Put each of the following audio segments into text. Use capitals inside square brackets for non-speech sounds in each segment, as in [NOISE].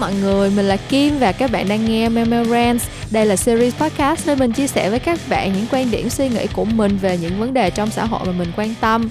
mọi người, mình là Kim và các bạn đang nghe Memorance. Rants. Đây là series podcast nơi mình chia sẻ với các bạn những quan điểm suy nghĩ của mình về những vấn đề trong xã hội mà mình quan tâm.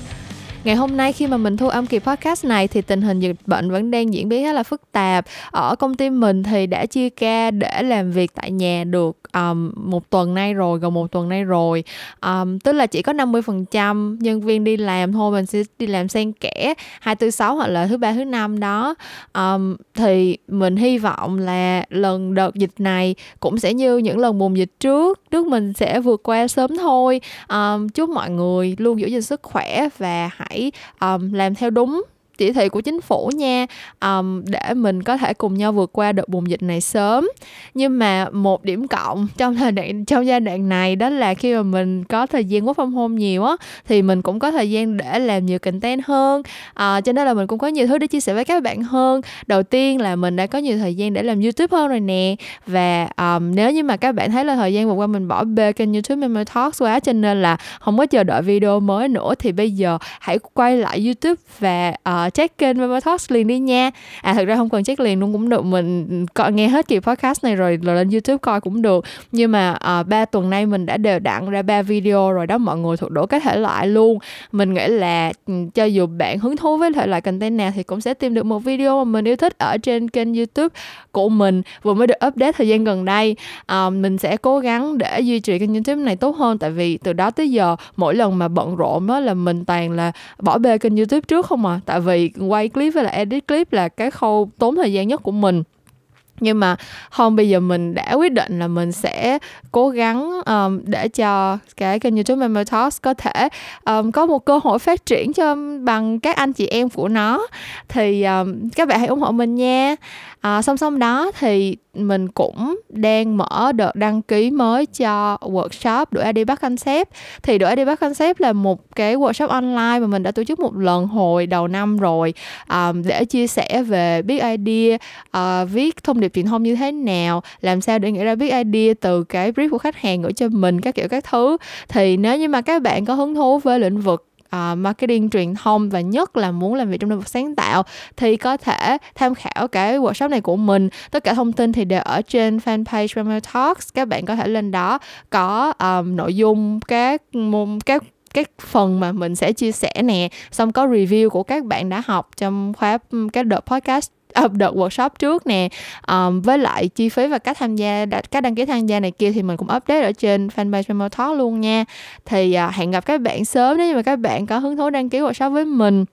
Ngày hôm nay khi mà mình thu âm kỳ podcast này thì tình hình dịch bệnh vẫn đang diễn biến khá là phức tạp. Ở công ty mình thì đã chia ca để làm việc tại nhà được um, một tuần nay rồi, gần một tuần nay rồi. Um, tức là chỉ có 50% nhân viên đi làm thôi, mình sẽ đi làm xen kẽ hai tư sáu hoặc là thứ ba thứ năm đó. Um, thì mình hy vọng là lần đợt dịch này cũng sẽ như những lần bùng dịch trước, trước mình sẽ vượt qua sớm thôi. Um, chúc mọi người luôn giữ gìn sức khỏe và hãy phải um, làm theo đúng chỉ thị của chính phủ nha. Um, để mình có thể cùng nhau vượt qua đợt bùng dịch này sớm. Nhưng mà một điểm cộng trong thời đoạn trong giai đoạn này đó là khi mà mình có thời gian work from home nhiều á thì mình cũng có thời gian để làm nhiều content hơn. Uh, cho nên là mình cũng có nhiều thứ để chia sẻ với các bạn hơn. Đầu tiên là mình đã có nhiều thời gian để làm youtube hơn rồi nè. Và um, nếu như mà các bạn thấy là thời gian vừa qua mình bỏ bê kênh youtube Memo Talks quá cho nên là không có chờ đợi video mới nữa thì bây giờ hãy quay lại youtube và uh, check kênh Mama Talks liền đi nha. À thực ra không cần check liền luôn cũng được. Mình coi nghe hết kỳ podcast này rồi, rồi lên youtube coi cũng được. Nhưng mà uh, ba tuần nay mình đã đều đặn ra ba video rồi đó mọi người thuộc đủ các thể loại luôn. Mình nghĩ là ừ, cho dù bạn hứng thú với thể loại content nào thì cũng sẽ tìm được một video mà mình yêu thích ở trên kênh youtube của mình vừa mới được update thời gian gần đây. Uh, mình sẽ cố gắng để duy trì kênh youtube này tốt hơn tại vì từ đó tới giờ mỗi lần mà bận rộn đó là mình toàn là bỏ bê kênh youtube trước không à. Tại vì quay clip với lại edit clip là cái khâu tốn thời gian nhất của mình. Nhưng mà hôm bây giờ mình đã quyết định là mình sẽ cố gắng um, để cho cái kênh youtube Member Talks có thể um, có một cơ hội phát triển cho bằng các anh chị em của nó. Thì um, các bạn hãy ủng hộ mình nha à, song song đó thì mình cũng đang mở đợt đăng ký mới cho workshop đổi ID Bắc Concept. Thì đổi ID Bắc Concept là một cái workshop online mà mình đã tổ chức một lần hồi đầu năm rồi. Um, để chia sẻ về big idea uh, viết thông điệp truyền thông như thế nào làm sao để nghĩ ra big idea từ cái brief của khách hàng gửi cho mình các kiểu các thứ. Thì nếu như mà các bạn có hứng thú với lĩnh vực uh, marketing truyền thông và nhất là muốn làm việc trong lĩnh vực sáng tạo thì có thể tham khảo cái workshop này của mình. Tất cả thông tin thì đều ở trên fanpage Ramel Talks. Các bạn có thể lên đó có um, nội dung các môn các các phần mà mình sẽ chia sẻ nè. Xong có review của các bạn đã học trong khóa các đợt podcast à, đợt workshop trước nè. Um, với lại chi phí và cách tham gia cách đăng ký tham gia này kia thì mình cũng update ở trên fanpage Memo Talk luôn nha. Thì uh, hẹn gặp các bạn sớm nếu như mà các bạn có hứng thú đăng ký workshop với mình.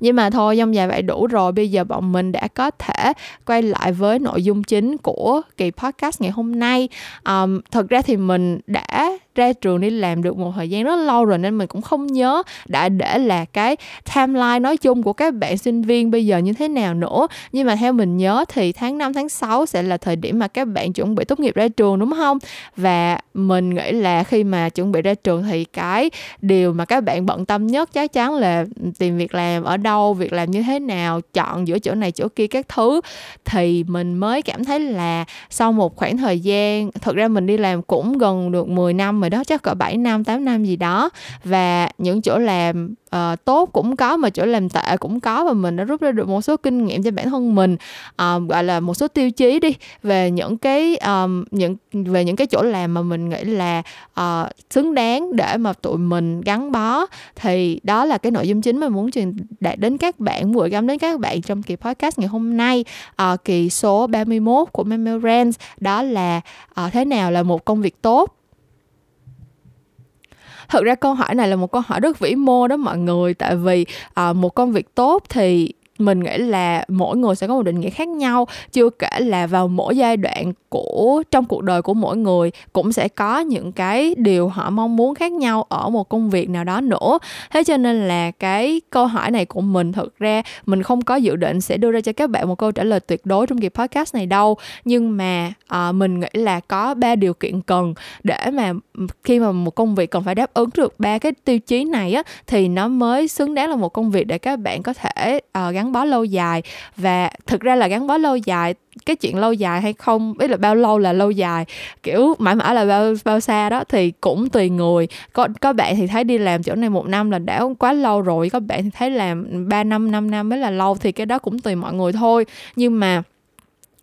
Nhưng mà thôi dông dài vậy đủ rồi. Bây giờ bọn mình đã có thể quay lại với nội dung chính của kỳ podcast ngày hôm nay. Um, thật ra thì mình đã ra trường đi làm được một thời gian rất lâu rồi nên mình cũng không nhớ đã để là cái timeline nói chung của các bạn sinh viên bây giờ như thế nào nữa. Nhưng mà theo mình nhớ thì tháng 5 tháng 6 sẽ là thời điểm mà các bạn chuẩn bị tốt nghiệp ra trường, đúng không? Và mình nghĩ là khi mà chuẩn bị ra trường thì cái điều mà các bạn bận tâm nhất chắc chắn là tìm việc làm ở đâu, việc làm như thế nào, chọn giữa chỗ này, chỗ kia các thứ. Thì mình mới cảm thấy là sau một khoảng thời gian thật ra mình đi làm cũng gần được 10 năm rồi đó chắc cỡ 7 năm 8 năm gì đó. Và những chỗ làm uh, tốt cũng có mà chỗ làm tệ cũng có và mình đã rút ra được một số kinh nghiệm cho bản thân mình uh, gọi là một số tiêu chí đi. Về những cái um, những về những cái chỗ làm mà mình nghĩ là uh, xứng đáng để mà tụi mình gắn bó thì đó là cái nội dung chính mà muốn truyền đạt đến các bạn gửi gắm đến các bạn trong kỳ podcast ngày hôm nay uh, kỳ số 31 của Memo đó là uh, thế nào là một công việc tốt thực ra câu hỏi này là một câu hỏi rất vĩ mô đó mọi người. Tại vì à, một công việc tốt thì mình nghĩ là mỗi người sẽ có một định nghĩa khác nhau chưa kể là vào mỗi giai đoạn của trong cuộc đời của mỗi người cũng sẽ có những cái điều họ mong muốn khác nhau ở một công việc nào đó nữa. Thế cho nên là cái câu hỏi này của mình thực ra mình không có dự định sẽ đưa ra cho các bạn một câu trả lời tuyệt đối trong kỳ podcast này đâu. Nhưng mà à, mình nghĩ là có ba điều kiện cần để mà khi mà một công việc cần phải đáp ứng được ba cái tiêu chí này á thì nó mới xứng đáng là một công việc để các bạn có thể à, gắn bó lâu dài. Và thực ra là gắn bó lâu dài, cái chuyện lâu dài hay không biết là bao lâu là lâu dài, kiểu, mãi mãi là bao bao xa đó, thì cũng tùy người. Có có bạn thì thấy đi làm chỗ này một năm là đã quá lâu rồi, có bạn thì thấy làm 3 năm 5 năm mới là lâu, thì cái đó cũng tùy mọi người thôi. Nhưng mà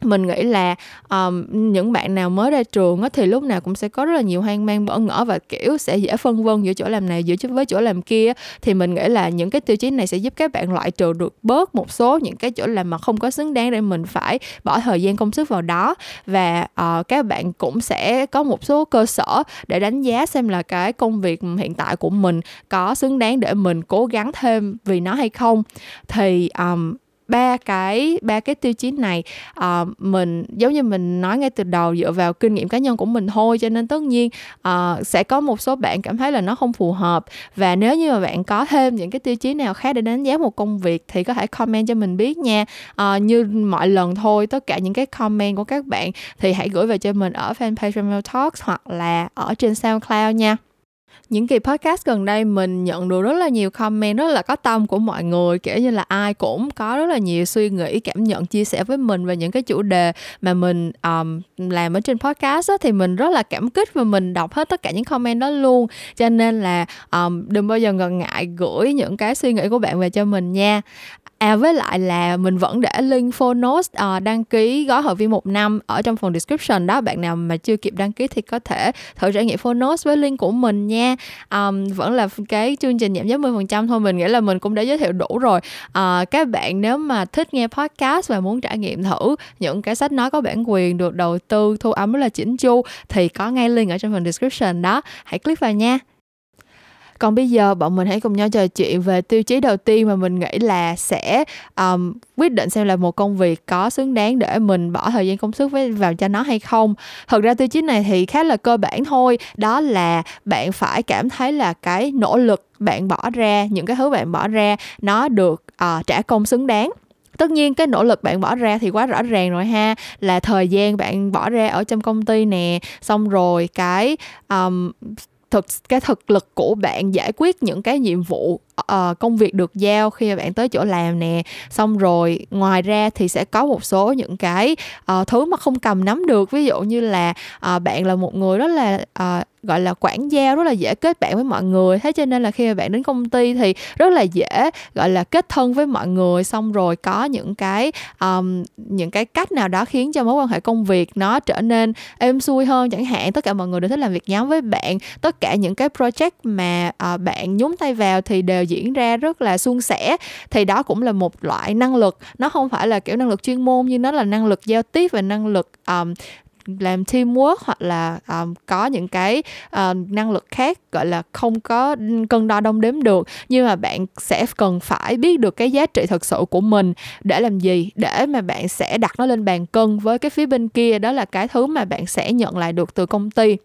mình nghĩ là um, những bạn nào mới ra trường á, thì lúc nào cũng sẽ có rất là nhiều hoang mang bỡ ngỡ và kiểu sẽ dễ phân vân giữa chỗ làm này giữa với chỗ làm kia thì mình nghĩ là những cái tiêu chí này sẽ giúp các bạn loại trừ được bớt một số những cái chỗ làm mà không có xứng đáng để mình phải bỏ thời gian công sức vào đó. Và uh, các bạn cũng sẽ có một số cơ sở để đánh giá xem là cái công việc hiện tại của mình có xứng đáng để mình cố gắng thêm vì nó hay không. Thì um, ba cái ba cái tiêu chí này uh, mình giống như mình nói ngay từ đầu dựa vào kinh nghiệm cá nhân của mình thôi cho nên tất nhiên uh, sẽ có một số bạn cảm thấy là nó không phù hợp. Và nếu như mà bạn có thêm những cái tiêu chí nào khác để đánh giá một công việc thì có thể comment cho mình biết nha. Uh, như mọi lần thôi tất cả những cái comment của các bạn thì hãy gửi về cho mình ở fanpage Ramel Talks hoặc là ở trên SoundCloud nha những kỳ podcast gần đây mình nhận được rất là nhiều comment rất là có tâm của mọi người kiểu như là ai cũng có rất là nhiều suy nghĩ cảm nhận chia sẻ với mình về những cái chủ đề mà mình um, làm ở trên podcast á, thì mình rất là cảm kích và mình đọc hết tất cả những comment đó luôn. Cho nên là um, đừng bao giờ ngần ngại gửi những cái suy nghĩ của bạn về cho mình nha. À với lại là mình vẫn để link Phonos uh, đăng ký gói hội viên một năm ở trong phần description đó. Bạn nào mà chưa kịp đăng ký thì có thể thử trải nghiệm Phonos với link của mình nha. Um, vẫn là cái chương trình giảm giá 10% thôi mình nghĩ là mình cũng đã giới thiệu đủ rồi. Uh, các bạn nếu mà thích nghe podcast và muốn trải nghiệm thử những cái sách nói có bản quyền được đầu tư thu âm rất là chỉnh chu thì có ngay link ở trong phần description đó. Hãy click vào nha còn bây giờ bọn mình hãy cùng nhau trò chuyện về tiêu chí đầu tiên mà mình nghĩ là sẽ um, quyết định xem là một công việc có xứng đáng để mình bỏ thời gian công sức với vào cho nó hay không. Thực ra tiêu chí này thì khá là cơ bản thôi. Đó là bạn phải cảm thấy là cái nỗ lực bạn bỏ ra những cái thứ bạn bỏ ra nó được uh, trả công xứng đáng. Tất nhiên cái nỗ lực bạn bỏ ra thì quá rõ ràng rồi ha là thời gian bạn bỏ ra ở trong công ty nè xong rồi cái um, thực cái thực lực của bạn giải quyết những cái nhiệm vụ uh, công việc được giao khi mà bạn tới chỗ làm nè. Xong rồi ngoài ra thì sẽ có một số những cái uh, thứ mà không cầm nắm được. Ví dụ như là uh, bạn là một người rất là uh, gọi là quản giao rất là dễ kết bạn với mọi người. Thế cho nên là khi mà bạn đến công ty thì rất là dễ gọi là kết thân với mọi người. Xong rồi có những cái um, những cái cách nào đó khiến cho mối quan hệ công việc nó trở nên êm xuôi hơn chẳng hạn. Tất cả mọi người đều thích làm việc nhóm với bạn. Tất cả những cái project mà uh, bạn nhúng tay vào thì đều diễn ra rất là suôn sẻ thì đó cũng là một loại năng lực. Nó không phải là kiểu năng lực chuyên môn nhưng nó là năng lực giao tiếp và năng lực um, làm teamwork hoặc là um, có những cái uh, năng lực khác gọi là không có cân đo đong đếm được. Nhưng mà bạn sẽ cần phải biết được cái giá trị thực sự của mình để làm gì để mà bạn sẽ đặt nó lên bàn cân với cái phía bên kia. Đó là cái thứ mà bạn sẽ nhận lại được từ công ty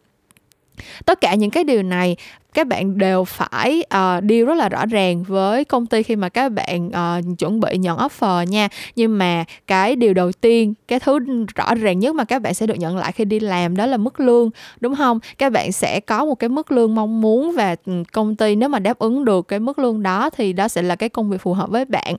tất cả những cái điều này các bạn đều phải ờ, uh, deal rất là rõ ràng với công ty khi mà các bạn uh, chuẩn bị nhận offer nha. Nhưng mà cái điều đầu tiên cái thứ rõ ràng nhất mà các bạn sẽ được nhận lại khi đi làm đó là mức lương đúng không? Các bạn sẽ có một cái mức lương mong muốn và ừ, công ty nếu mà đáp ứng được cái mức lương đó thì đó sẽ là cái công việc phù hợp với bạn.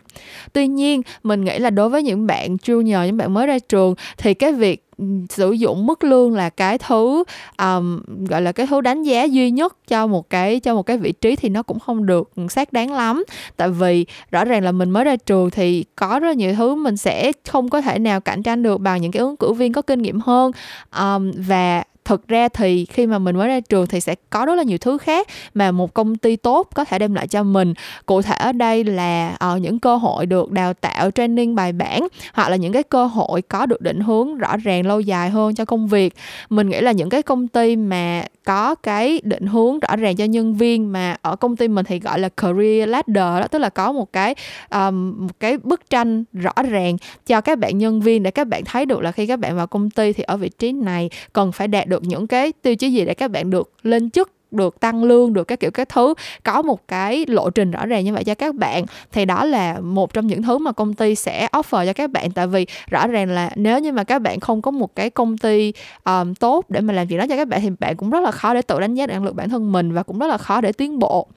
Tuy nhiên mình nghĩ là đối với những bạn junior những bạn mới ra trường thì cái việc sử dụng mức lương là cái thứ um, gọi là cái thứ đánh giá duy nhất cho một cái cho một cái vị trí thì nó cũng không được xác đáng lắm. Tại vì rõ ràng là mình mới ra trường thì có rất nhiều thứ mình sẽ không có thể nào cạnh tranh được bằng những cái ứng cử viên có kinh nghiệm hơn. Um, và thực ra thì khi mà mình mới ra trường thì sẽ có rất là nhiều thứ khác mà một công ty tốt có thể đem lại cho mình. Cụ thể ở đây là uh, những cơ hội được đào tạo training bài bản hoặc là những cái cơ hội có được định hướng rõ ràng lâu dài hơn cho công việc. Mình nghĩ là những cái công ty mà có cái định hướng rõ ràng cho nhân viên mà ở công ty mình thì gọi là career ladder đó tức là có một cái um, một cái bức tranh rõ ràng cho các bạn nhân viên để các bạn thấy được là khi các bạn vào công ty thì ở vị trí này cần phải đạt được được những cái tiêu chí gì để các bạn được lên chức được tăng lương được các kiểu các thứ. Có một cái lộ trình rõ ràng như vậy cho các bạn thì đó là một trong những thứ mà công ty sẽ offer cho các bạn. Tại vì rõ ràng là nếu như mà các bạn không có một cái công ty um, tốt để mà làm việc đó cho các bạn thì bạn cũng rất là khó để tự đánh giá năng lực bản thân mình và cũng rất là khó để tiến bộ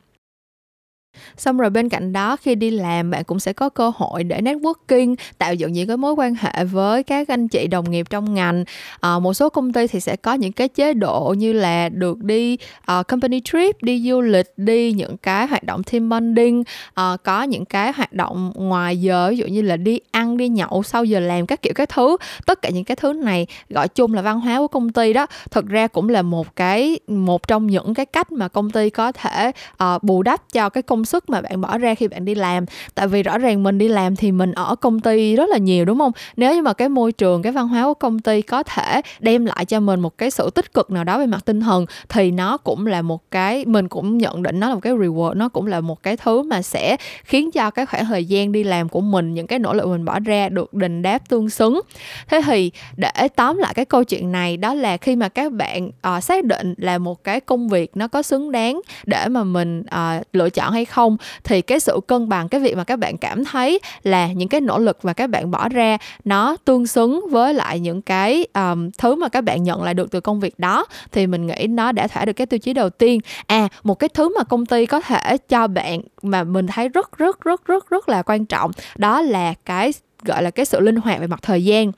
xong rồi bên cạnh đó khi đi làm bạn cũng sẽ có cơ hội để networking tạo dựng những cái mối quan hệ với các anh chị đồng nghiệp trong ngành. À, một số công ty thì sẽ có những cái chế độ như là được đi uh, company trip đi du lịch đi những cái hoạt động team bonding. Uh, có những cái hoạt động ngoài giờ ví dụ như là đi ăn đi nhậu sau giờ làm các kiểu các thứ. Tất cả những cái thứ này gọi chung là văn hóa của công ty đó thực ra cũng là một cái một trong những cái cách mà công ty có thể uh, bù đắp cho cái công sức mà bạn bỏ ra khi bạn đi làm. Tại vì rõ ràng mình đi làm thì mình ở công ty rất là nhiều đúng không? Nếu như mà cái môi trường cái văn hóa của công ty có thể đem lại cho mình một cái sự tích cực nào đó về mặt tinh thần thì nó cũng là một cái mình cũng nhận định nó là một cái reward nó cũng là một cái thứ mà sẽ khiến cho cái khoảng thời gian đi làm của mình những cái nỗ lực mình bỏ ra được đền đáp tương xứng. Thế thì để tóm lại cái câu chuyện này đó là khi mà các bạn uh, xác định là một cái công việc nó có xứng đáng để mà mình uh, lựa chọn hay không thì cái sự cân bằng cái việc mà các bạn cảm thấy là những cái nỗ lực mà các bạn bỏ ra nó tương xứng với lại những cái um, thứ mà các bạn nhận lại được từ công việc đó thì mình nghĩ nó đã thỏa được cái tiêu chí đầu tiên. À một cái thứ mà công ty có thể cho bạn mà mình thấy rất rất rất rất rất là quan trọng đó là cái gọi là cái sự linh hoạt về mặt thời gian.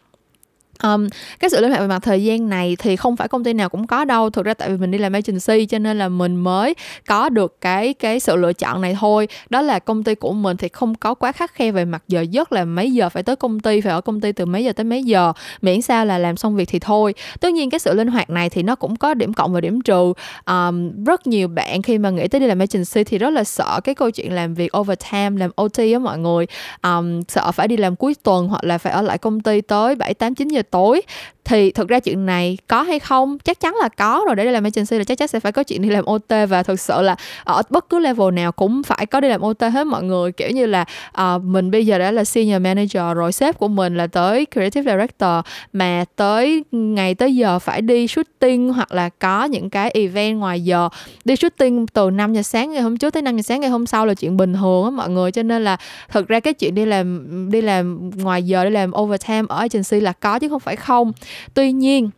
Um, cái sự linh hoạt về mặt thời gian này thì không phải công ty nào cũng có đâu. Thực ra tại vì mình đi làm agency cho nên là mình mới có được cái cái sự lựa chọn này thôi. Đó là công ty của mình thì không có quá khắc khe về mặt giờ giấc là mấy giờ phải tới công ty phải ở công ty từ mấy giờ tới mấy giờ miễn sao là làm xong việc thì thôi. Tất nhiên cái sự linh hoạt này thì nó cũng có điểm cộng và điểm trừ. Um, rất nhiều bạn khi mà nghĩ tới đi làm agency thì rất là sợ cái câu chuyện làm việc overtime làm OT á mọi người. Um, sợ phải đi làm cuối tuần hoặc là phải ở lại công ty tới bảy tám chín giờ tối. Thì thực ra chuyện này có hay không? Chắc chắn là có rồi. Để đi làm agency là chắc chắn sẽ phải có chuyện đi làm OT và thực sự là ở bất cứ level nào cũng phải có đi làm OT hết mọi người. Kiểu như là uh, mình bây giờ đã là senior manager rồi sếp của mình là tới creative director mà tới ngày tới giờ phải đi shooting hoặc là có những cái event ngoài giờ. Đi shooting từ 5 giờ sáng ngày hôm trước tới 5 giờ sáng ngày hôm sau là chuyện bình thường á mọi người. Cho nên là thực ra cái chuyện đi làm đi làm ngoài giờ đi làm overtime ở agency là có chứ không phải không? Tuy nhiên,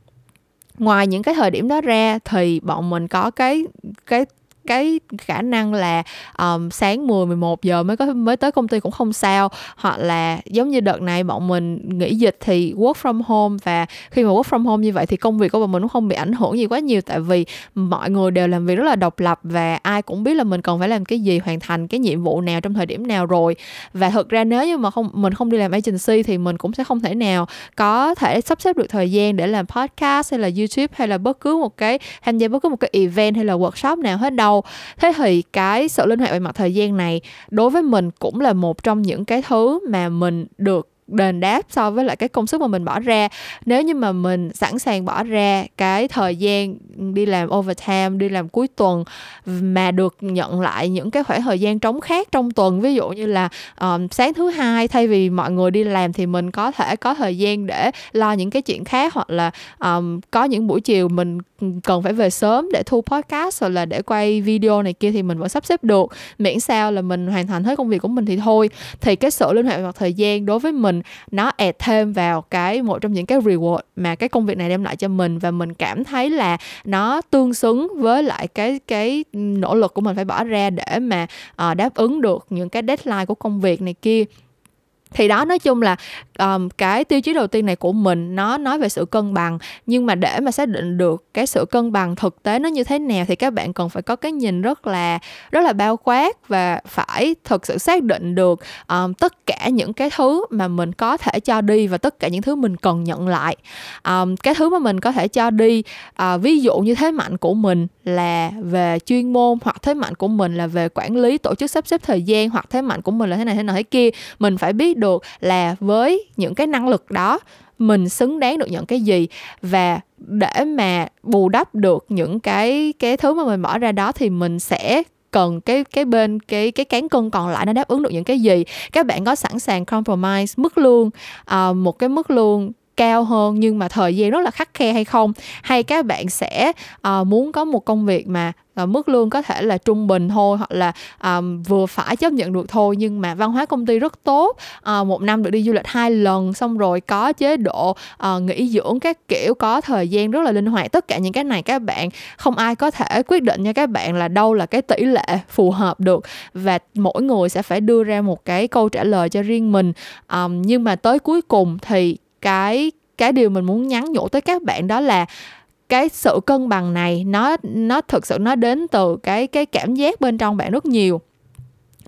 ngoài những cái thời điểm đó ra thì bọn mình có cái cái cái khả năng là um, sáng 10 11 giờ mới có mới tới công ty cũng không sao. Hoặc là giống như đợt này bọn mình nghỉ dịch thì work from home và khi mà work from home như vậy thì công việc của bọn mình cũng không bị ảnh hưởng gì quá nhiều. Tại vì mọi người đều làm việc rất là độc lập và ai cũng biết là mình cần phải làm cái gì hoàn thành cái nhiệm vụ nào trong thời điểm nào rồi. Và thực ra nếu như mà không mình không đi làm agency thì mình cũng sẽ không thể nào có thể sắp xếp được thời gian để làm podcast hay là youtube hay là bất cứ một cái tham gia bất cứ một cái event hay là workshop nào hết đâu thế thì cái sự linh hoạt về mặt thời gian này đối với mình cũng là một trong những cái thứ mà mình được đền đáp so với lại cái công sức mà mình bỏ ra. Nếu như mà mình sẵn sàng bỏ ra cái thời gian đi làm overtime đi làm cuối tuần mà được nhận lại những cái khoảng thời gian trống khác trong tuần ví dụ như là um, sáng thứ hai thay vì mọi người đi làm thì mình có thể có thời gian để lo những cái chuyện khác hoặc là um, có những buổi chiều mình cần phải về sớm để thu podcast hoặc là để quay video này kia thì mình vẫn sắp xếp được. Miễn sao là mình hoàn thành hết công việc của mình thì thôi. Thì cái sự linh hoạt về mặt thời gian đối với mình nó add thêm vào cái một trong những cái reward mà cái công việc này đem lại cho mình. Và mình cảm thấy là nó tương xứng với lại cái cái nỗ lực của mình phải bỏ ra để mà uh, đáp ứng được những cái deadline của công việc này kia thì đó nói chung là um, cái tiêu chí đầu tiên này của mình nó nói về sự cân bằng. Nhưng mà để mà xác định được cái sự cân bằng thực tế nó như thế nào thì các bạn cần phải có cái nhìn rất là rất là bao quát và phải thực sự xác định được um, tất cả những cái thứ mà mình có thể cho đi và tất cả những thứ mình cần nhận lại. Um, cái thứ mà mình có thể cho đi uh, ví dụ như thế mạnh của mình là về chuyên môn hoặc thế mạnh của mình là về quản lý tổ chức sắp xếp thời gian hoặc thế mạnh của mình là thế này thế nào thế kia mình phải biết được là với những cái năng lực đó mình xứng đáng được nhận cái gì và để mà bù đắp được những cái cái thứ mà mình bỏ ra đó thì mình sẽ cần cái cái bên cái cái cán cân còn lại nó đáp ứng được những cái gì. Các bạn có sẵn sàng compromise mức lương uh, một cái mức lương cao hơn nhưng mà thời gian rất là khắc khe hay không? Hay các bạn sẽ uh, muốn có một công việc mà uh, mức lương có thể là trung bình thôi hoặc là um, vừa phải chấp nhận được thôi nhưng mà văn hóa công ty rất tốt. Uh, một năm được đi du lịch hai lần xong rồi có chế độ uh, nghỉ dưỡng các kiểu có thời gian rất là linh hoạt. Tất cả những cái này các bạn không ai có thể quyết định cho các bạn là đâu là cái tỷ lệ phù hợp được. Và mỗi người sẽ phải đưa ra một cái câu trả lời cho riêng mình. Um, nhưng mà tới cuối cùng thì cái cái điều mình muốn nhắn nhủ tới các bạn đó là cái sự cân bằng này, nó nó thực sự nó đến từ cái cái cảm giác bên trong bạn rất nhiều.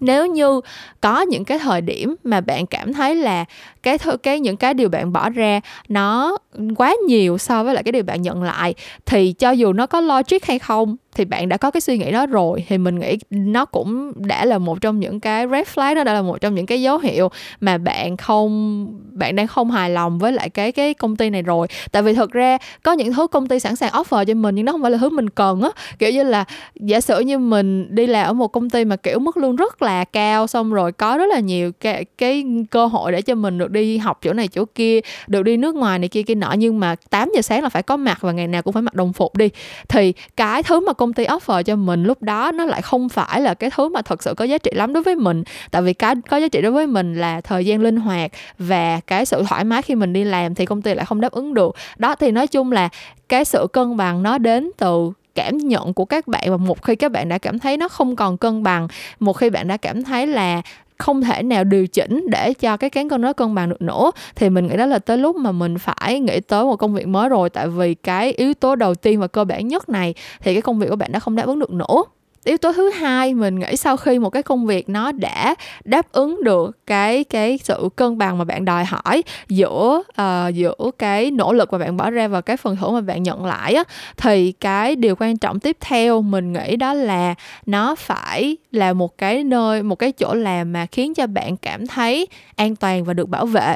Nếu như có những cái thời điểm mà bạn cảm thấy là cái cái những cái điều bạn bỏ ra nó quá nhiều so với lại cái điều bạn nhận lại, thì cho dù nó có logic hay không thì bạn đã có cái suy nghĩ đó rồi, thì mình nghĩ nó cũng đã là một trong những cái red flag đó đã là một trong những cái dấu hiệu mà bạn không, bạn đang không hài lòng với lại cái cái công ty này rồi. Tại vì thực ra có những thứ công ty sẵn sàng offer cho mình nhưng nó không phải là thứ mình cần á. Kiểu như là, giả sử như mình đi làm ở một công ty mà kiểu mức lương rất là cao, xong rồi có rất là nhiều cái cái cơ hội để cho mình được đi học chỗ này chỗ kia, được đi nước ngoài này kia kia nọ, nhưng mà 8 giờ sáng là phải có mặt và ngày nào cũng phải mặc đồng phục đi, thì cái thứ mà công ty offer cho mình lúc đó nó lại không phải là cái thứ mà thật sự có giá trị lắm đối với mình. Tại vì cái có giá trị đối với mình là thời gian linh hoạt và cái sự thoải mái khi mình đi làm thì công ty lại không đáp ứng được. Đó, thì nói chung là cái sự cân bằng nó đến từ cảm nhận của các bạn và một khi các bạn đã cảm thấy nó không còn cân bằng, một khi bạn đã cảm thấy là không thể nào điều chỉnh để cho cái cán cân nó cân bằng được nữa. Thì mình nghĩ đó là tới lúc mà mình phải nghĩ tới một công việc mới rồi. Tại vì cái yếu tố đầu tiên và cơ bản nhất này, thì cái công việc của bạn đã không đáp ứng được nữa yếu tố thứ hai mình nghĩ sau khi một cái công việc nó đã đáp ứng được cái cái sự cân bằng mà bạn đòi hỏi giữa uh, giữa cái nỗ lực mà bạn bỏ ra và cái phần thưởng mà bạn nhận lại á thì cái điều quan trọng tiếp theo mình nghĩ đó là nó phải là một cái nơi một cái chỗ làm mà khiến cho bạn cảm thấy an toàn và được bảo vệ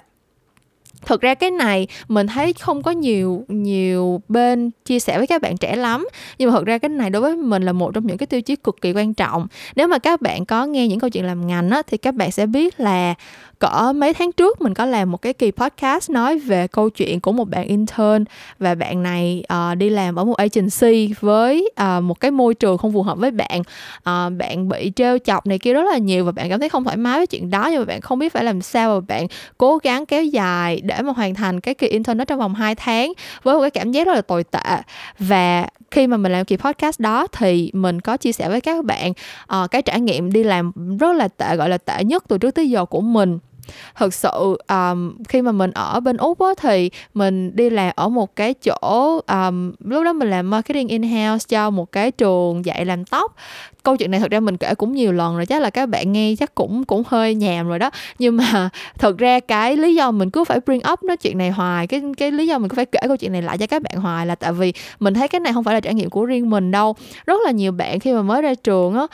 thực ra cái này mình thấy không có nhiều nhiều bên chia sẻ với các bạn trẻ lắm. Nhưng mà thực ra cái này đối với mình là một trong những cái tiêu chí cực kỳ quan trọng. Nếu mà các bạn có nghe những câu chuyện làm ngành á, thì các bạn sẽ biết là cỡ mấy tháng trước mình có làm một cái kỳ podcast nói về câu chuyện của một bạn intern và bạn này uh, đi làm ở một agency với uh, một cái môi trường không phù hợp với bạn. Uh, bạn bị trêu chọc này kia rất là nhiều và bạn cảm thấy không thoải mái với chuyện đó nhưng mà bạn không biết phải làm sao và bạn cố gắng kéo dài để mà hoàn thành cái kỳ intern đó trong vòng 2 tháng với một cái cảm giác rất là tồi tệ. Và khi mà mình làm kỳ podcast đó thì mình có chia sẻ với các bạn uh, cái trải nghiệm đi làm rất là tệ gọi là tệ nhất từ trước tới giờ của mình thực sự um, khi mà mình ở bên úc á, thì mình đi làm ở một cái chỗ um, lúc đó mình làm marketing in house cho một cái trường dạy làm tóc câu chuyện này thật ra mình kể cũng nhiều lần rồi chắc là các bạn nghe chắc cũng cũng hơi nhàm rồi đó. Nhưng mà [LAUGHS] thật ra cái lý do mình cứ phải bring up nói chuyện này hoài cái cái lý do mình cứ phải kể câu chuyện này lại cho các bạn hoài là tại vì mình thấy cái này không phải là trải nghiệm của riêng mình đâu. Rất là nhiều bạn khi mà mới ra trường á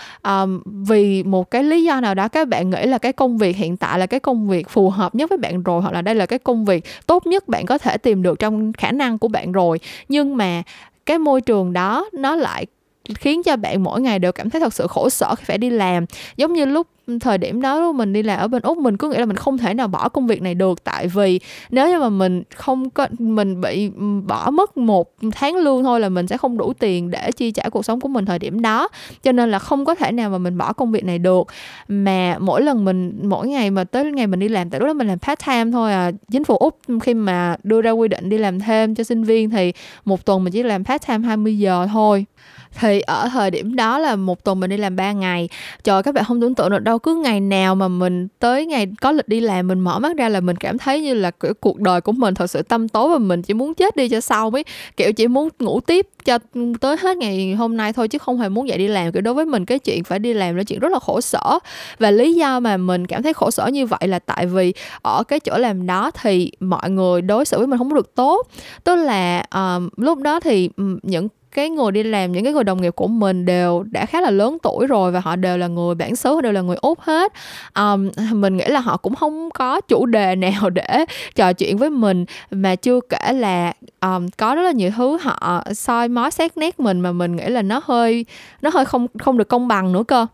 um, vì một cái lý do nào đó các bạn nghĩ là cái công việc hiện tại là cái công việc phù hợp nhất với bạn rồi hoặc là đây là cái công việc tốt nhất bạn có thể tìm được trong khả năng của bạn rồi. Nhưng mà cái môi trường đó nó lại khiến cho bạn mỗi ngày đều cảm thấy thật sự khổ sở khi phải đi làm. Giống như lúc ừ, thời điểm đó lúc mình đi làm ở bên úc, mình cứ nghĩ là mình không thể nào bỏ công việc này được. Tại vì nếu như mà mình không có, mình bị ừ, bỏ mất một tháng lương thôi là mình sẽ không đủ tiền để chi trả cuộc sống của mình thời điểm đó. Cho nên là không có thể nào mà mình bỏ công việc này được. Mà mỗi lần mình, mỗi ngày mà tới ngày mình đi làm, tại lúc đó mình làm part time thôi à chính phủ úc, khi mà đưa ra quy định đi làm thêm cho sinh viên thì một tuần mình chỉ làm part time 20 giờ thôi thì ở thời điểm đó là một tuần mình đi làm 3 ngày. Trời các bạn không tưởng tượng được đâu cứ ngày nào mà mình tới ngày có lịch đi làm mình mở mắt ra là mình cảm thấy như là kiểu cuộc đời của mình thật sự tâm tối và mình chỉ muốn chết đi cho sau ấy. Kiểu chỉ muốn ngủ tiếp cho tới hết ngày hôm nay thôi chứ không hề muốn dậy đi làm. Kiểu đối với mình cái chuyện phải đi làm là chuyện rất là khổ sở. Và lý do mà mình cảm thấy khổ sở như vậy là tại vì ở cái chỗ làm đó thì mọi người đối xử với mình không được tốt. Tức là uh, lúc đó thì những cái người đi làm những cái người đồng nghiệp của mình đều đã khá là lớn tuổi rồi và họ đều là người bản xứ đều là người úc hết. Um, mình nghĩ là họ cũng không có chủ đề [LAUGHS] nào để trò chuyện với mình mà chưa kể là um, có rất là nhiều thứ họ soi mói xét nét mình mà mình nghĩ là nó hơi nó hơi không không được công bằng nữa cơ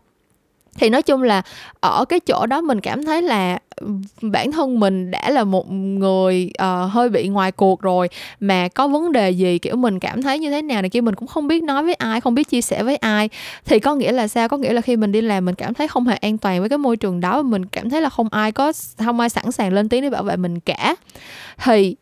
thì nói chung là ở cái chỗ đó mình cảm thấy là ừ, bản thân mình đã là một người uh, hơi bị ngoài cuộc rồi mà có vấn đề gì kiểu mình cảm thấy như thế nào này kia mình cũng không biết nói với ai không biết chia sẻ với ai. Thì có nghĩa là sao? Có nghĩa là khi mình đi làm mình cảm thấy không hề an toàn với cái môi trường đó mình cảm thấy là không ai có không ai sẵn sàng lên tiếng để bảo vệ mình cả. Thì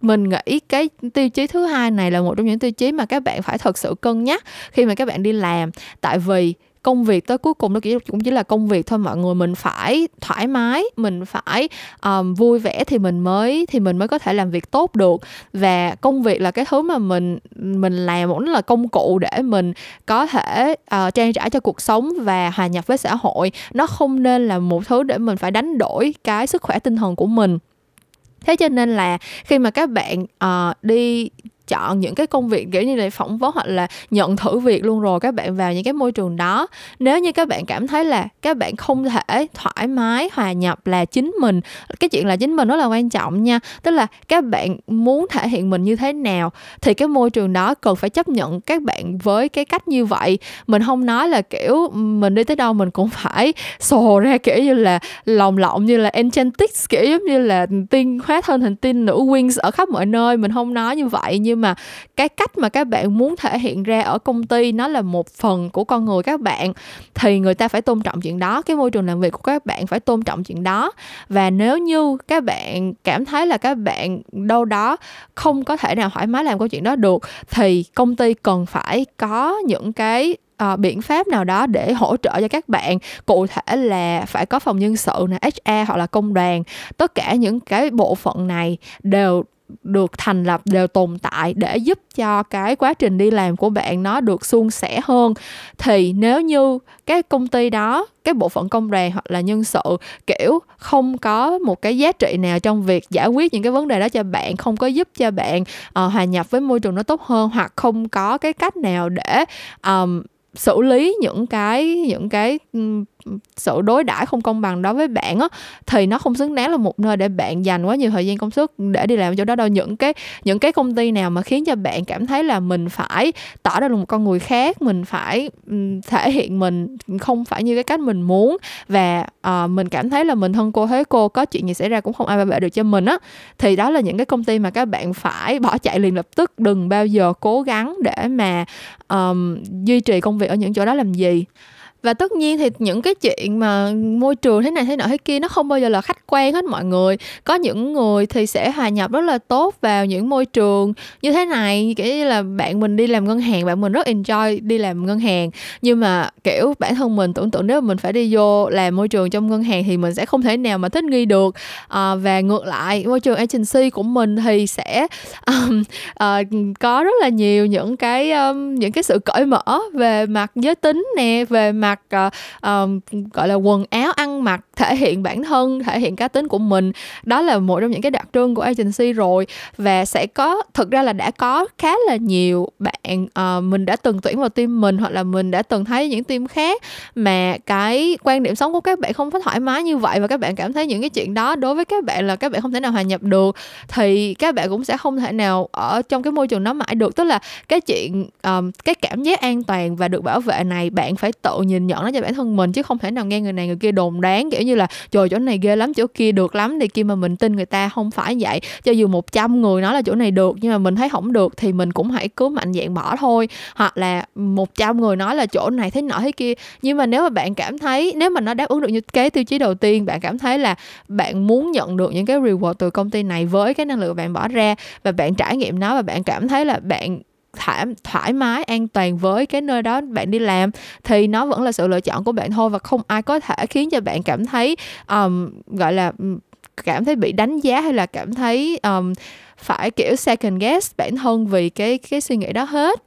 mình nghĩ cái tiêu chí thứ hai này là một trong những tiêu chí mà các bạn phải thật sự cân nhắc khi mà các bạn đi làm. Tại vì công việc tới cuối cùng nó cũng chỉ là công việc thôi mọi người mình phải thoải mái mình phải um, vui vẻ thì mình mới thì mình mới có thể làm việc tốt được. Và công việc là cái thứ mà mình mình làm cũng là công cụ để mình có thể uh, trang trải cho cuộc sống và hòa nhập với xã hội. Nó không nên là một thứ để mình phải đánh đổi cái sức khỏe tinh thần của mình. Thế cho nên là khi mà các bạn uh, đi chọn những cái công việc kiểu như là phỏng vấn hoặc là nhận thử việc luôn rồi, các bạn vào những cái môi trường đó. Nếu như các bạn cảm thấy là các bạn không thể thoải mái, hòa nhập là chính mình, cái chuyện là chính mình rất là quan trọng nha. Tức là các bạn muốn thể hiện mình như thế nào thì cái môi trường đó cần phải chấp nhận các bạn với cái cách như vậy. Mình không nói là, kiểu, mình đi tới đâu mình cũng phải sồ ra kiểu như là lòng lộng như là enchanted kiểu giống như là tiên, hóa thân thành tiên nữ wings ở khắp mọi nơi. Mình không nói như vậy, nhưng mà cái cách mà các bạn muốn thể hiện ra ở công ty nó là một phần của con người các bạn thì người ta phải tôn trọng chuyện đó cái môi trường làm việc của các bạn phải tôn trọng chuyện đó. Và nếu như các bạn cảm thấy là các bạn đâu đó không có thể nào thoải mái làm câu chuyện đó được thì công ty cần phải có những cái uh, biện pháp nào đó để hỗ trợ cho các bạn. Cụ thể là phải có phòng nhân sự nè HR hoặc là công đoàn. Tất cả những cái bộ phận này đều được thành lập đều tồn tại để giúp cho cái quá trình đi làm của bạn nó được suôn sẻ hơn. Thì nếu như cái công ty đó cái bộ phận công đoàn hoặc là nhân sự kiểu không có một cái giá trị nào trong việc giải quyết những cái vấn đề đó cho bạn không có giúp cho bạn uh, hòa nhập với môi trường nó tốt hơn hoặc không có cái cách nào để um, xử lý những cái những cái ừ, sự đối đãi không công bằng đó với bạn á thì nó không xứng đáng là một nơi để bạn dành quá nhiều thời gian công sức để đi làm chỗ đó đâu. Những cái những cái công ty nào mà khiến cho bạn cảm thấy là mình phải tỏ ra là một con người khác mình phải ừ, thể hiện mình không phải như cái cách mình muốn và uh, mình cảm thấy là mình thân cô thế cô có chuyện gì xảy ra cũng không ai bảo vệ được cho mình á thì đó là những cái công ty mà các bạn phải bỏ chạy liền lập tức đừng bao giờ cố gắng để mà um, duy trì công việc ở những chỗ đó làm gì? Và tất nhiên thì những cái chuyện mà môi trường thế này thế nọ thế kia nó không bao giờ là khách quan hết mọi người. Có những người thì sẽ hòa nhập rất là tốt vào những môi trường như thế này kiểu như là bạn mình đi làm ngân hàng bạn mình rất enjoy đi làm ngân hàng. Nhưng mà kiểu bản thân mình tưởng tượng nếu mà mình phải đi vô làm môi trường trong ngân hàng thì mình sẽ không thể nào mà thích nghi được. À, và ngược lại môi trường agency của mình thì sẽ um, uh, có rất là nhiều những cái um, những cái sự cởi mở về mặt giới tính nè về mặt mặc uh, uh, gọi là quần áo ăn mặc thể hiện bản thân thể hiện cá tính của mình. Đó là một trong những cái đặc trưng của agency rồi. Và sẽ có thực ra là đã có khá là nhiều bạn uh, mình đã từng tuyển vào team mình hoặc là mình đã từng thấy những team khác mà cái quan điểm sống của các bạn không có thoải mái như vậy và các bạn cảm thấy những cái chuyện đó đối với các bạn là các bạn không thể nào hòa nhập được thì các bạn cũng sẽ không thể nào ở trong cái môi trường đó mãi được. Tức là cái chuyện um, cái cảm giác an toàn và được bảo vệ này bạn phải tự nhìn nhìn nhận nó cho bản thân mình chứ không thể nào nghe người này người kia đồn đoán, kiểu như là, trời chỗ này ghê lắm, chỗ kia được lắm thì kia mà mình tin người ta không phải vậy. Cho dù 100 người nói là chỗ này được nhưng mà mình thấy không được thì mình cũng hãy cứ mạnh dạng bỏ thôi. Hoặc là 100 người nói là chỗ này thế nọ thế kia. Nhưng mà nếu mà bạn cảm thấy, nếu mà nó đáp ứng được như cái tiêu chí đầu tiên, bạn cảm thấy là bạn muốn nhận được những cái reward từ công ty này với cái năng lượng bạn bỏ ra và bạn trải nghiệm nó và bạn cảm thấy là bạn thoải thoải mái an toàn với cái nơi đó bạn đi làm thì nó vẫn là sự lựa chọn của bạn thôi và không ai có thể khiến cho bạn cảm thấy um, gọi là cảm thấy bị đánh giá hay là cảm thấy um, phải kiểu second guess bản thân vì cái cái suy nghĩ đó hết.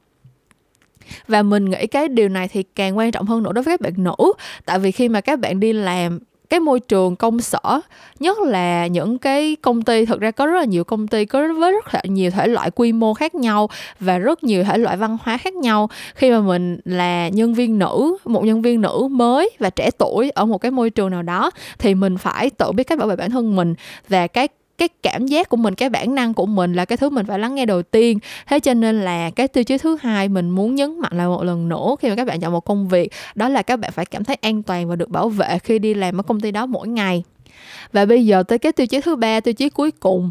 Và mình nghĩ cái điều này thì càng quan trọng hơn nữa đối với các bạn nữ tại vì khi mà các bạn đi làm cái môi trường công sở, nhất là những cái công ty, thực ra có rất là nhiều công ty có với rất là nhiều thể loại quy mô khác nhau và rất nhiều thể loại văn hóa khác nhau. Khi mà mình là nhân viên nữ, một nhân viên nữ mới và trẻ tuổi ở một cái môi trường nào đó, thì mình phải tự biết cách bảo vệ bản thân mình và cái cái cảm giác của mình, cái bản năng của mình là cái thứ mình phải lắng nghe đầu tiên. Thế cho nên là cái tiêu chí thứ hai mình muốn nhấn mạnh lại một lần nữa khi mà các bạn chọn một công việc, đó là các bạn phải cảm thấy an toàn và được bảo vệ khi đi làm ở công ty đó mỗi ngày. Và bây giờ tới cái tiêu chí thứ ba, tiêu chí cuối cùng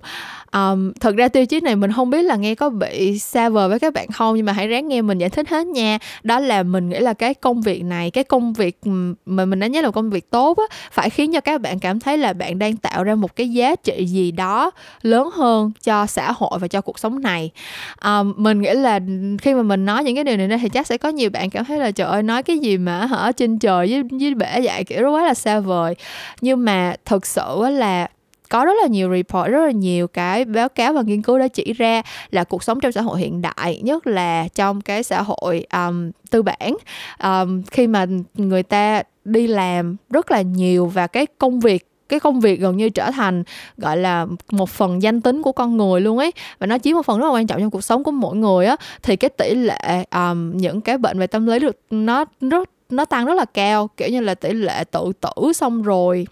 um, thật ra tiêu chí này mình không biết là nghe có bị xa vời với các bạn không nhưng mà hãy ráng nghe mình giải thích hết nha. Đó là mình nghĩ là cái công việc này cái công việc mà mình đánh giá là công việc tốt á phải khiến cho các bạn cảm thấy là bạn đang tạo ra một cái giá trị gì đó lớn hơn cho xã hội và cho cuộc sống này. Um, mình nghĩ là khi mà mình nói những cái điều này thì chắc sẽ có nhiều bạn cảm thấy là trời ơi nói cái gì mà hở trên trời với với bể vậy kiểu đó quá là xa vời. Nhưng mà thực sự là có rất là nhiều report rất là nhiều cái báo cáo và nghiên cứu đã chỉ ra là cuộc sống trong xã hội hiện đại nhất là trong cái xã hội um, tư bản. Um, khi mà người ta đi làm rất là nhiều và cái công việc cái công việc gần như trở thành gọi là một phần danh tính của con người luôn ấy và nó chiếm một phần rất là quan trọng trong cuộc sống của mỗi người á thì cái tỷ lệ um, những cái bệnh về tâm lý được nó rất nó tăng rất là cao. Kiểu như là tỷ lệ tự tử xong rồi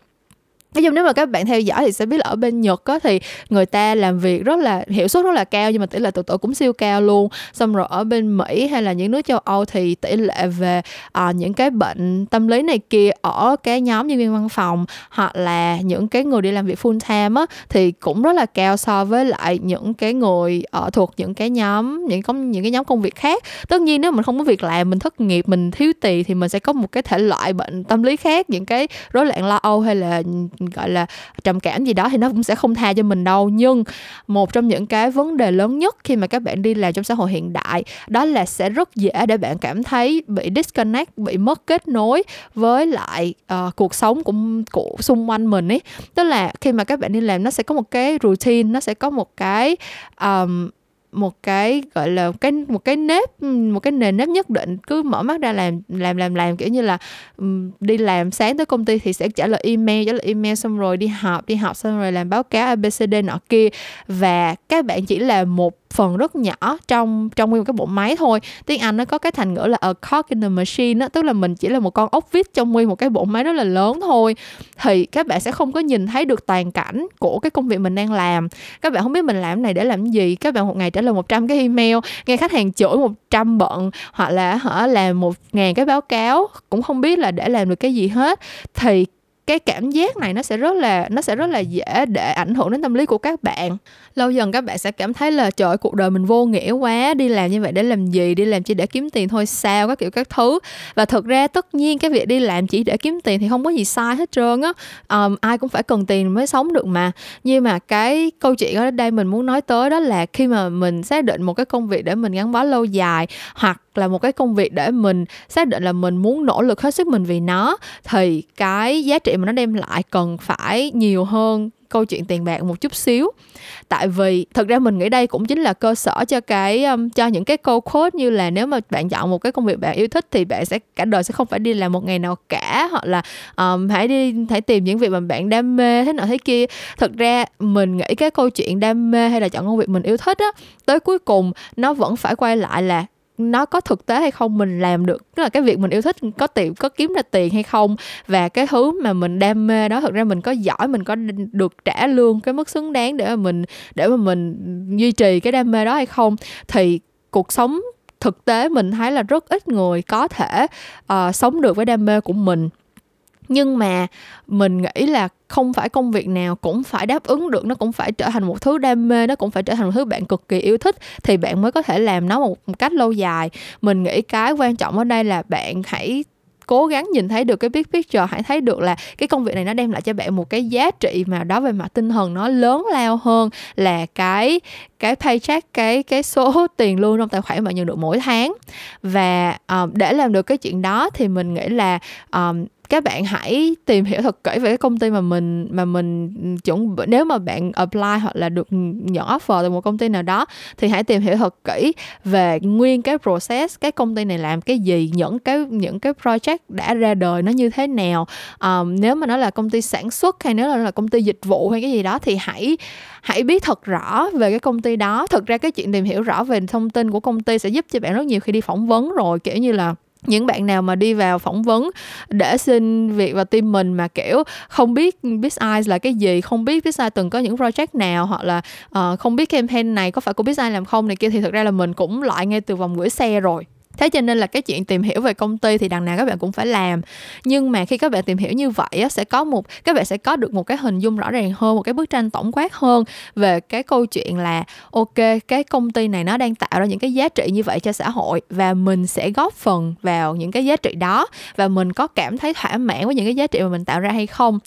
nói chung nếu mà các bạn theo dõi thì sẽ biết là ở bên Nhật á thì người ta làm việc rất là hiệu suất rất là cao nhưng mà tỷ lệ tự tử cũng siêu cao luôn. Xong rồi ở bên Mỹ hay là những nước châu Âu thì tỷ lệ về à, những cái bệnh tâm lý này kia ở cái nhóm nhân viên văn phòng hoặc là những cái người đi làm việc full time á thì cũng rất là cao so với lại những cái người ở thuộc những cái nhóm những công những cái nhóm công việc khác. Tất nhiên nếu mình không có việc làm mình thất nghiệp mình thiếu tiền thì mình sẽ có một cái thể loại bệnh tâm lý khác những cái rối loạn lo âu hay là gọi là trầm cảm gì đó thì nó cũng sẽ không tha cho mình đâu. Nhưng một trong những cái vấn đề lớn nhất khi mà các bạn đi làm trong xã hội hiện đại đó là sẽ rất dễ để bạn cảm thấy bị disconnect bị mất kết nối với lại uh, cuộc sống của của xung quanh mình ấy. Tức là khi mà các bạn đi làm nó sẽ có một cái routine nó sẽ có một cái um, một cái, gọi là, cái, một cái nếp, một cái nền nếp nhất định, cứ mở mắt ra làm làm làm làm, kiểu như là đi làm sáng tới công ty thì sẽ trả lời email, trả lời email xong rồi đi học đi học xong rồi làm báo cáo abcd nọ kia. Và các bạn chỉ là một phần rất nhỏ trong trong nguyên một cái bộ máy thôi. Tiếng anh nó có cái thành ngữ là a cog in the machine đó tức là mình chỉ là một con ốc vít trong nguyên một cái bộ máy rất là lớn thôi. Thì các bạn sẽ không có nhìn thấy được toàn cảnh của cái công việc mình đang làm. Các bạn không biết mình làm này để làm gì. Các bạn một ngày trả lời 100 cái email, nghe khách hàng chửi 100 bận, hoặc là họ làm một ngàn cái báo cáo, cũng không biết là để làm được cái gì hết. Thì cái cảm giác này nó sẽ rất là nó sẽ rất là dễ để ảnh hưởng đến tâm lý của các bạn. Lâu dần các bạn sẽ cảm thấy là trời cuộc đời mình vô nghĩa quá đi làm như vậy để làm gì? Đi làm chỉ để kiếm tiền thôi sao? Các kiểu các thứ. Và thực ra tất nhiên cái việc đi làm chỉ để kiếm tiền thì không có gì sai hết trơn á. Um, ai cũng phải cần tiền mới sống được mà. Nhưng mà cái câu chuyện ở đây mình muốn nói tới đó là khi mà mình xác định một cái công việc để mình gắn bó lâu dài hoặc là một cái công việc để mình xác định là mình muốn nỗ lực hết sức mình vì nó thì cái giá trị mà nó đem lại cần phải nhiều hơn câu chuyện tiền bạc một chút xíu. Tại vì thực ra mình nghĩ đây cũng chính là cơ sở cho cái um, cho những cái câu quote như là nếu mà bạn chọn một cái công việc bạn yêu thích thì bạn sẽ cả đời sẽ không phải đi làm một ngày nào cả hoặc là um, hãy đi hãy tìm những việc mà bạn đam mê thế nào thế kia. Thực ra mình nghĩ cái câu chuyện đam mê hay là chọn công việc mình yêu thích á tới cuối cùng nó vẫn phải quay lại là nó có thực tế hay không mình làm được. Tức là cái việc mình yêu thích có tiền có kiếm ra tiền hay không và cái thứ mà mình đam mê đó thực ra mình có giỏi mình có được trả lương cái mức xứng đáng để mà mình để mà mình duy trì cái đam mê đó hay không thì cuộc sống thực tế mình thấy là rất ít người có thể uh, sống được với đam mê của mình nhưng mà mình nghĩ là không phải công việc nào cũng phải đáp ứng được nó cũng phải trở thành một thứ đam mê nó cũng phải trở thành một thứ bạn cực kỳ yêu thích thì bạn mới có thể làm nó một, một cách lâu dài. Mình nghĩ cái quan trọng ở đây là bạn hãy cố gắng nhìn thấy được cái big picture hãy thấy được là cái công việc này nó đem lại cho bạn một cái giá trị mà đó về mặt tinh thần nó lớn lao hơn là cái cái paycheck cái cái số [LAUGHS] tiền lương trong tài khoản bạn nhận được mỗi tháng. Và um, để làm được cái chuyện đó thì mình nghĩ là um, các bạn hãy tìm hiểu thật kỹ về cái công ty mà mình mà mình chuẩn nếu mà bạn apply hoặc là được nhận offer từ một công ty nào đó thì hãy tìm hiểu thật kỹ về nguyên cái process cái công ty này làm cái gì những cái những cái project đã ra đời nó như thế nào. Um, nếu mà nó là công ty sản xuất hay nếu là, là công ty dịch vụ hay cái gì đó thì hãy hãy biết thật rõ về cái công ty đó. Thực ra cái chuyện tìm hiểu rõ về thông tin của công ty sẽ giúp cho bạn rất nhiều khi đi phỏng vấn rồi kiểu như là những bạn nào mà đi vào phỏng vấn để xin việc vào team mình mà kiểu không biết Biz Eyes là cái gì không biết Biz Eyes từng có những project nào hoặc là uh, không biết campaign này có phải của Biz Eyes làm không này kia thì thực ra là mình cũng loại ngay từ vòng gửi xe rồi thế cho nên là cái chuyện tìm hiểu về công ty thì đằng nào các bạn cũng phải làm. Nhưng mà khi các bạn tìm hiểu như vậy á, sẽ có một các bạn sẽ có được một cái hình dung rõ ràng hơn một cái bức tranh tổng quát hơn về cái câu chuyện là ok cái công ty này nó đang tạo ra những cái giá trị như vậy cho xã hội và mình sẽ góp phần vào những cái giá trị đó và mình có cảm thấy thỏa mãn với những cái giá trị mà mình tạo ra hay không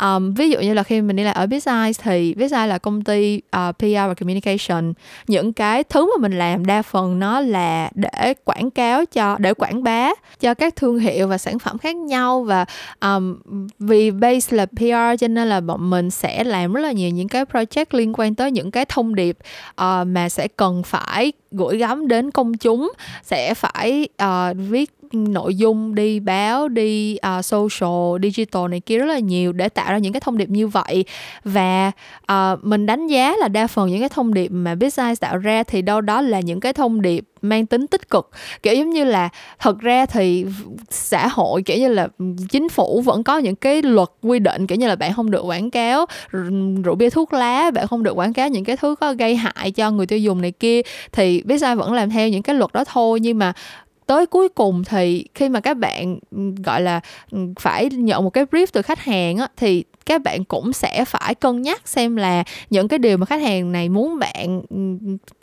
um, ví dụ như là khi mình đi làm ở Bizeye thì Bizeye là công ty ờ, uh, PR và communication. Những cái thứ mà mình làm đa phần nó là để quảng cáo cho để quảng bá cho các thương hiệu và sản phẩm khác nhau và um, vì base là PR cho nên là bọn mình sẽ làm rất là nhiều những cái project liên quan tới những cái thông điệp uh, mà sẽ cần phải gửi gắm đến công chúng sẽ phải uh, viết nội dung đi báo đi uh, social digital này kia rất là nhiều để tạo ra những cái thông điệp như vậy. Và uh, mình đánh giá là đa phần những cái thông điệp mà business tạo ra thì đâu đó là những cái thông điệp mang tính tích cực. Kiểu giống như là thật ra thì xã hội kiểu như là chính phủ vẫn có những cái luật quy định kiểu như là bạn không được quảng cáo rượu bia thuốc lá bạn không được quảng cáo những cái thứ có gây hại cho người tiêu dùng này kia thì business vẫn làm theo những cái luật đó thôi. Nhưng mà tới cuối cùng thì khi mà các bạn ừ, gọi là ừ, phải nhận một cái brief từ khách hàng á, thì các bạn cũng sẽ phải cân nhắc xem là những cái điều mà khách hàng này muốn bạn ừ,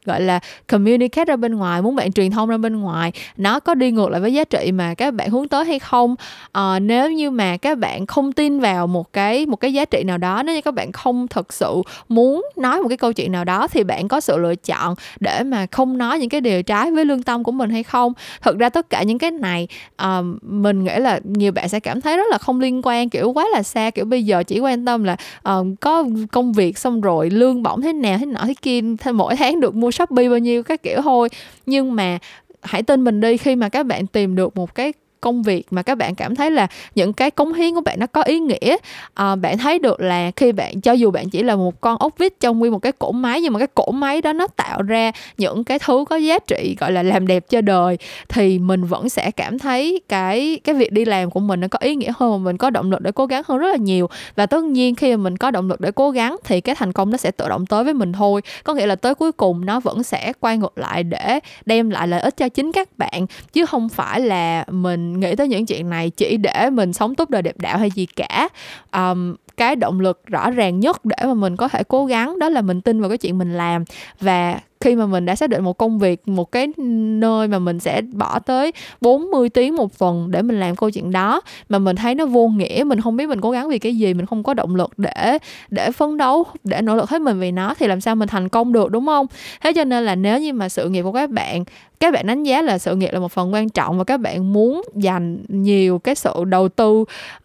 gọi là communicate ra bên ngoài muốn bạn truyền thông ra bên ngoài. Nó có đi ngược lại với giá trị mà các bạn hướng tới hay không. À, nếu như mà các bạn không tin vào một cái một cái giá trị nào đó nếu như các bạn không thực sự muốn nói một cái câu chuyện nào đó thì bạn có sự lựa chọn để mà không nói những cái điều trái với lương tâm của mình hay không. Thực ra tất cả những cái này à, mình nghĩ là nhiều bạn sẽ cảm thấy rất là không liên quan kiểu quá là xa. Kiểu bây giờ chỉ quan tâm là uh, có công việc xong rồi lương bổng thế nào thế nọ thế kia mỗi tháng được mua shopee, bao nhiêu các kiểu thôi. Nhưng mà hãy tin mình đi, khi mà các bạn tìm được một cái công việc mà các bạn cảm thấy là những cái cống hiến của bạn nó có ý nghĩa à, bạn thấy được là khi bạn cho dù bạn chỉ là một con ốc vít trong nguyên một cái cỗ máy nhưng mà cái cỗ máy đó nó tạo ra những cái thứ có giá trị gọi là làm đẹp cho đời thì mình vẫn sẽ cảm thấy cái cái việc đi làm của mình nó có ý nghĩa hơn mình có động lực để cố gắng hơn rất là nhiều. Và tất nhiên khi mà mình có động lực để cố gắng thì cái thành công nó sẽ tự động tới với mình thôi. Có nghĩa là tới cuối cùng nó vẫn sẽ quay ngược lại để đem lại lợi ích cho chính các bạn chứ không phải là mình nghĩ tới những chuyện này chỉ để mình sống tốt đời đẹp đạo hay gì cả. Um, cái động lực rõ ràng nhất để mà mình có thể cố gắng đó là mình tin vào cái chuyện mình làm và khi mà mình đã xác định một công việc một cái nơi mà mình sẽ bỏ tới 40 tiếng một tuần để mình làm câu chuyện đó mà mình thấy nó vô nghĩa mình không biết mình cố gắng vì cái gì mình không có động lực để để phấn đấu để nỗ lực hết mình vì nó thì làm sao mình thành công được đúng không? Thế cho nên là nếu như mà sự nghiệp của các bạn các bạn đánh giá là sự nghiệp là một phần quan trọng và các bạn muốn dành nhiều cái sự đầu tư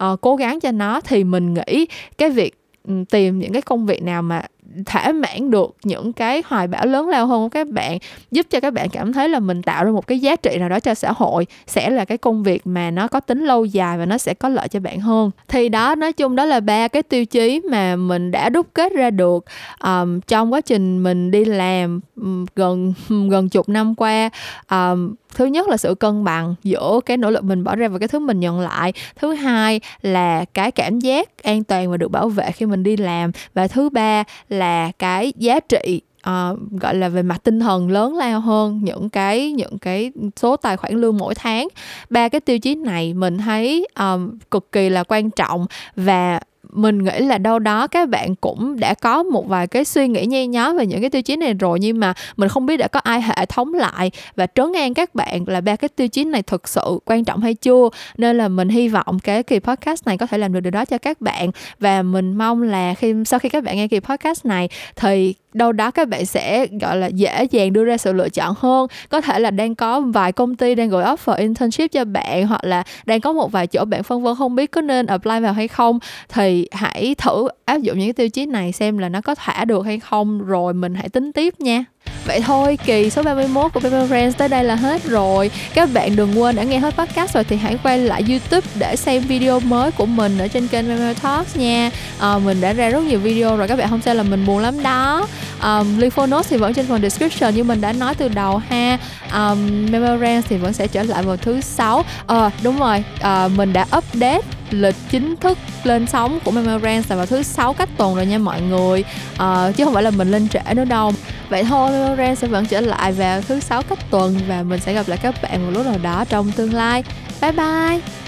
uh, cố gắng cho nó thì mình nghĩ cái việc ừ, tìm những cái công việc nào mà thỏa mãn được những cái hoài bão lớn lao hơn của các bạn giúp cho các bạn cảm thấy là mình tạo ra một cái giá trị nào đó cho xã hội sẽ là cái công việc mà nó có tính lâu dài và nó sẽ có lợi cho bạn hơn. Thì đó nói chung đó là ba cái tiêu chí mà mình đã đúc kết ra được um, trong quá trình mình đi làm um, gần [LAUGHS] gần chục năm qua. Um, thứ nhất là sự cân bằng giữa cái nỗ lực mình bỏ ra và cái thứ mình nhận lại. Thứ hai là cái cảm giác an toàn và được bảo vệ khi mình đi làm. Và thứ ba là cái giá trị uh, gọi là về mặt tinh thần lớn lao hơn những cái những cái số tài khoản lương mỗi tháng. Ba cái tiêu chí này mình thấy um, cực kỳ là quan trọng và mình nghĩ là đâu đó các bạn cũng đã có một vài cái suy nghĩ nhay nhó về những cái tiêu chí này rồi, nhưng mà mình không biết đã có ai hệ thống lại và trấn an các bạn là ba cái tiêu chí này thực sự quan trọng hay chưa. Nên là mình hy vọng cái kỳ podcast này có thể làm được điều đó cho các bạn. Và mình mong là khi, sau khi các bạn nghe kỳ podcast này thì đâu đó các bạn sẽ, gọi là, dễ dàng đưa ra sự lựa chọn hơn. Có thể là đang có vài công ty đang gửi offer internship cho bạn, hoặc là đang có một vài chỗ bạn phân vân không biết có nên apply vào hay không, thì hãy thử áp dụng những cái tiêu chí này xem là nó có thỏa được hay không, rồi mình hãy tính tiếp nha. Vậy thôi, kỳ số 31 của Paper Friends tới đây là hết rồi. Các bạn đừng quên đã nghe hết podcast rồi thì hãy quay lại YouTube để xem video mới của mình ở trên kênh Paper Talks nha. À, Mình đã ra rất nhiều video rồi, các bạn không xem là mình buồn lắm đó. Ờ, um, Lifonos thì vẫn trên phần description như mình đã nói từ đầu ha. Ờ, um, Memorance thì vẫn sẽ trở lại vào thứ sáu. Ờ à, đúng rồi à, mình đã update lịch chính thức lên sóng của Memorance là vào thứ sáu cách tuần rồi nha mọi người. À, chứ không phải là mình lên trễ nữa đâu. Vậy thôi Ren sẽ vẫn trở lại vào thứ sáu cách tuần và mình sẽ gặp lại các bạn một lúc nào đó trong tương lai. Bye bye!